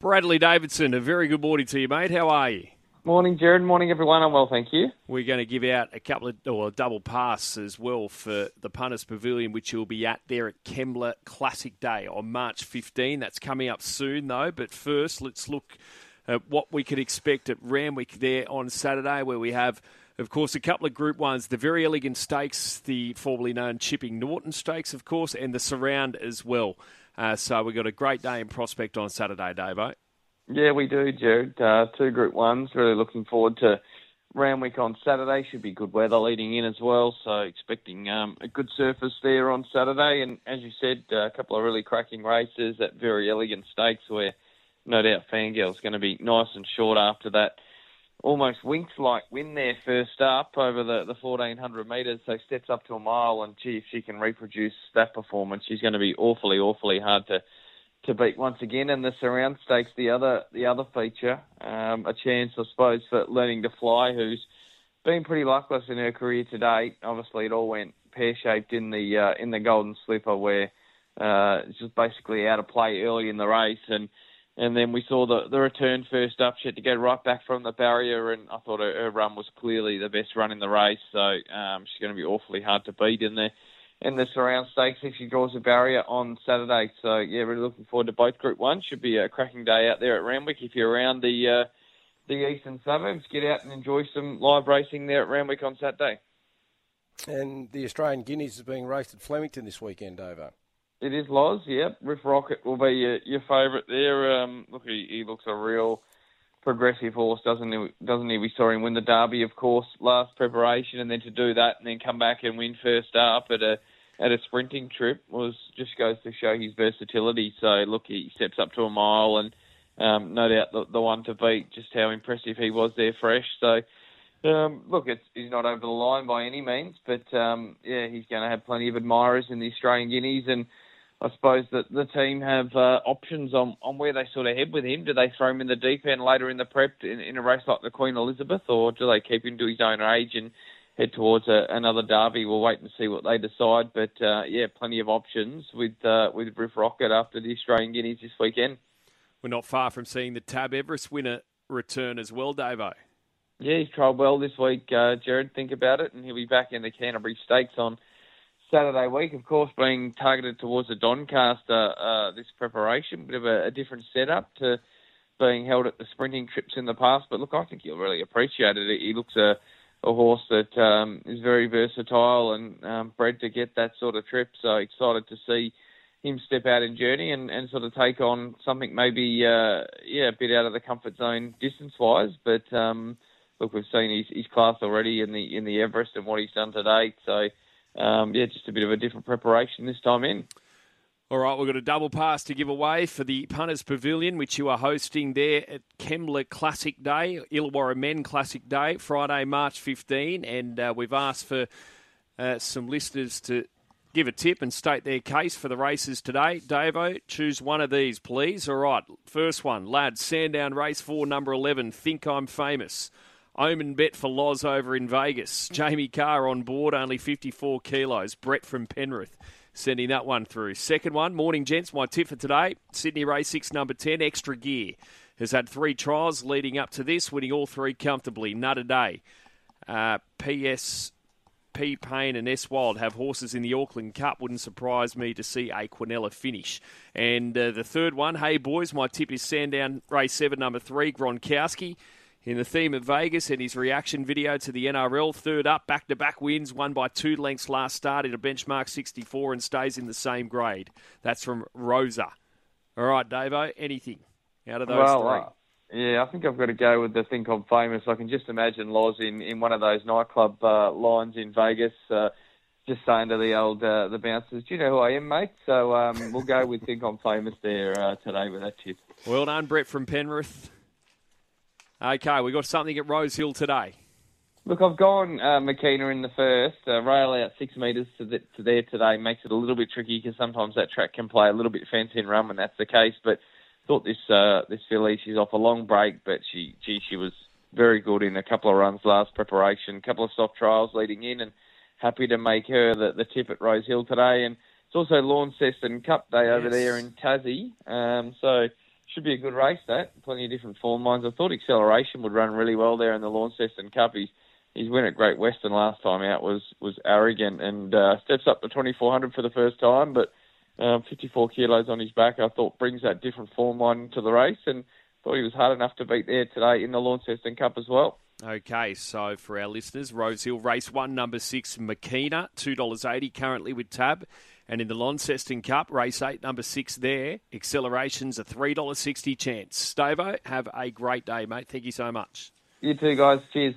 Bradley Davidson, a very good morning to you, mate. How are you? Morning, Jared. Morning, everyone. I'm well, thank you. We're going to give out a couple of, or a double pass as well for the Punters Pavilion, which you'll be at there at Kembla Classic Day on March 15. That's coming up soon, though. But first, let's look at what we could expect at Randwick there on Saturday, where we have of course, a couple of Group Ones, the Verry Elegant Stakes, the formerly known Chipping Norton Stakes, of course, and the Surround as well. Uh, so we've got a great day in prospect on Saturday, Davo. Yeah, we do, Jared. Uh, two Group Ones. Really looking forward to Randwick on Saturday. Should be good weather leading in as well. So expecting um, a good surface there on Saturday. And as you said, uh, a couple of really cracking races at Verry Elegant Stakes where no doubt Fangirl's going to be nice and short after that almost Winx like win there first up over the, the 1400 metres, so steps up to a mile. And gee, if she can reproduce that performance, she's going to be awfully, awfully hard to to beat once again. And the surround stakes, the other the other feature, um, a chance I suppose for learning to fly, who's been pretty luckless in her career to date. Obviously, it all went pear shaped in the uh, in the Golden Slipper, where uh, just basically out of play early in the race and and then we saw the the return first up. She had to go right back from the barrier, and I thought her, her run was clearly the best run in the race. So um, she's going to be awfully hard to beat in the in the surround stakes if she draws a barrier on Saturday. So yeah, really looking forward to both Group One. Should be a cracking day out there at Randwick. If you're around the uh, the eastern suburbs, get out and enjoy some live racing there at Randwick on Saturday. And the Australian Guineas is being raced at Flemington this weekend, over. It is Loz, yep. Riff Rocket will be your, your favourite there. Um, look, he, he looks a real progressive horse, doesn't he? Doesn't he? We saw him win the Derby, of course, last preparation, and then to do that and then come back and win first up at a at a sprinting trip was just goes to show his versatility. So look, he steps up to a mile, and um, no doubt the, the one to beat. Just how impressive he was there, fresh. So. Um, look, he's not over the line by any means, but um, yeah, he's going to have plenty of admirers in the Australian Guineas, and I suppose that the team have uh, options on, on where they sort of head with him. Do they throw him in the deep end later in the prep in, in a race like the Queen Elizabeth, or do they keep him to his own age and head towards a, another derby? We'll wait and see what they decide. But uh, yeah, plenty of options with uh, with Riff Rocket after the Australian Guineas this weekend. We're not far from seeing the Tab Everest winner return as well, Davo. Yeah, he's trialled well this week, uh, Jared. Think about it, and he'll be back in the Canterbury Stakes on Saturday week, of course, being targeted towards the Doncaster uh, this preparation, bit of a, a, different setup to being held at the sprinting trips in the past. But look, I think you'll really appreciate it. He looks a, a horse that um, is very versatile and um, bred to get that sort of trip. So excited to see him step out in journey and, and sort of take on something maybe uh, yeah a bit out of the comfort zone distance wise. But um, look, we've seen his, his class already in the in the Everest and what he's done to date. So um, yeah, just a bit of a different preparation this time in. All right, we've got a double pass to give away for the Punters Pavilion, which you are hosting there at Kembla Classic Day, Illawarra Men Classic Day, Friday, March 15. And uh, we've asked for uh, some listeners to give a tip and state their case for the races today. Davo, choose one of these, please. All right, first one, lads, Sandown Race 4, number 11, Think I'm Famous. Omen bet for Loz over in Vegas. Jamie Kah on board, only 54 kilos. Brett from Penrith sending that one through. Second one, morning gents, my tip for today Sydney Race 6, number 10, Extra Gear. Has had three trials leading up to this, winning all three comfortably. Nutter Day. Uh, PS. P. Payne and S. Wild have horses in the Auckland Cup. Wouldn't surprise me to see a Quinella finish. And uh, the third one, hey boys, my tip is Sandown Race 7, number 3, Gronkowski in the theme of Vegas and his reaction video to the NRL. Third up, back to back wins, won by two lengths last start in a benchmark 64 and stays in the same grade. That's from Rosa. All right, Davo, anything out of those well, three? Uh, yeah, I think I've got to go with the Think I'm Famous. I can just imagine Loz in, in one of those nightclub uh, lines in Vegas. Uh, just saying to the old uh, the bouncers, "Do you know who I am, mate?" So um, we'll go with "Think I'm Famous" there uh, today with that tip. Well done, Brett from Penrith. Okay, we got something at Rosehill today. Look, I've gone uh, Makina in the first. Uh, rail out six metres to, the, to there today makes it a little bit tricky because sometimes that track can play a little bit fancy and run when that's the case. But thought this uh, this filly, she's off a long break, but she gee, she was very good in a couple of runs last preparation, a couple of soft trials leading in, and happy to make her the, the tip at Rosehill today. And it's also Launceston Cup Day over there in Tassie. Um, so should be a good race. That plenty of different form lines. I thought Acceleration would run really well there in the Launceston Cup. He's his win at Great Western last time out was was arrogant and uh, steps up to 2400 for the first time, but um, 54 kilos on his back. I thought brings that different form line to the race, and thought he was hard enough to beat there today in the Launceston Cup as well. Okay, so for our listeners, Rosehill race one, number six, Makina, two dollars eighty currently with Tab, and in the Launceston Cup, race eight, number six there, accelerations a three dollars sixty chance. Stavo, have a great day, mate. Thank you so much. You too, guys. Cheers.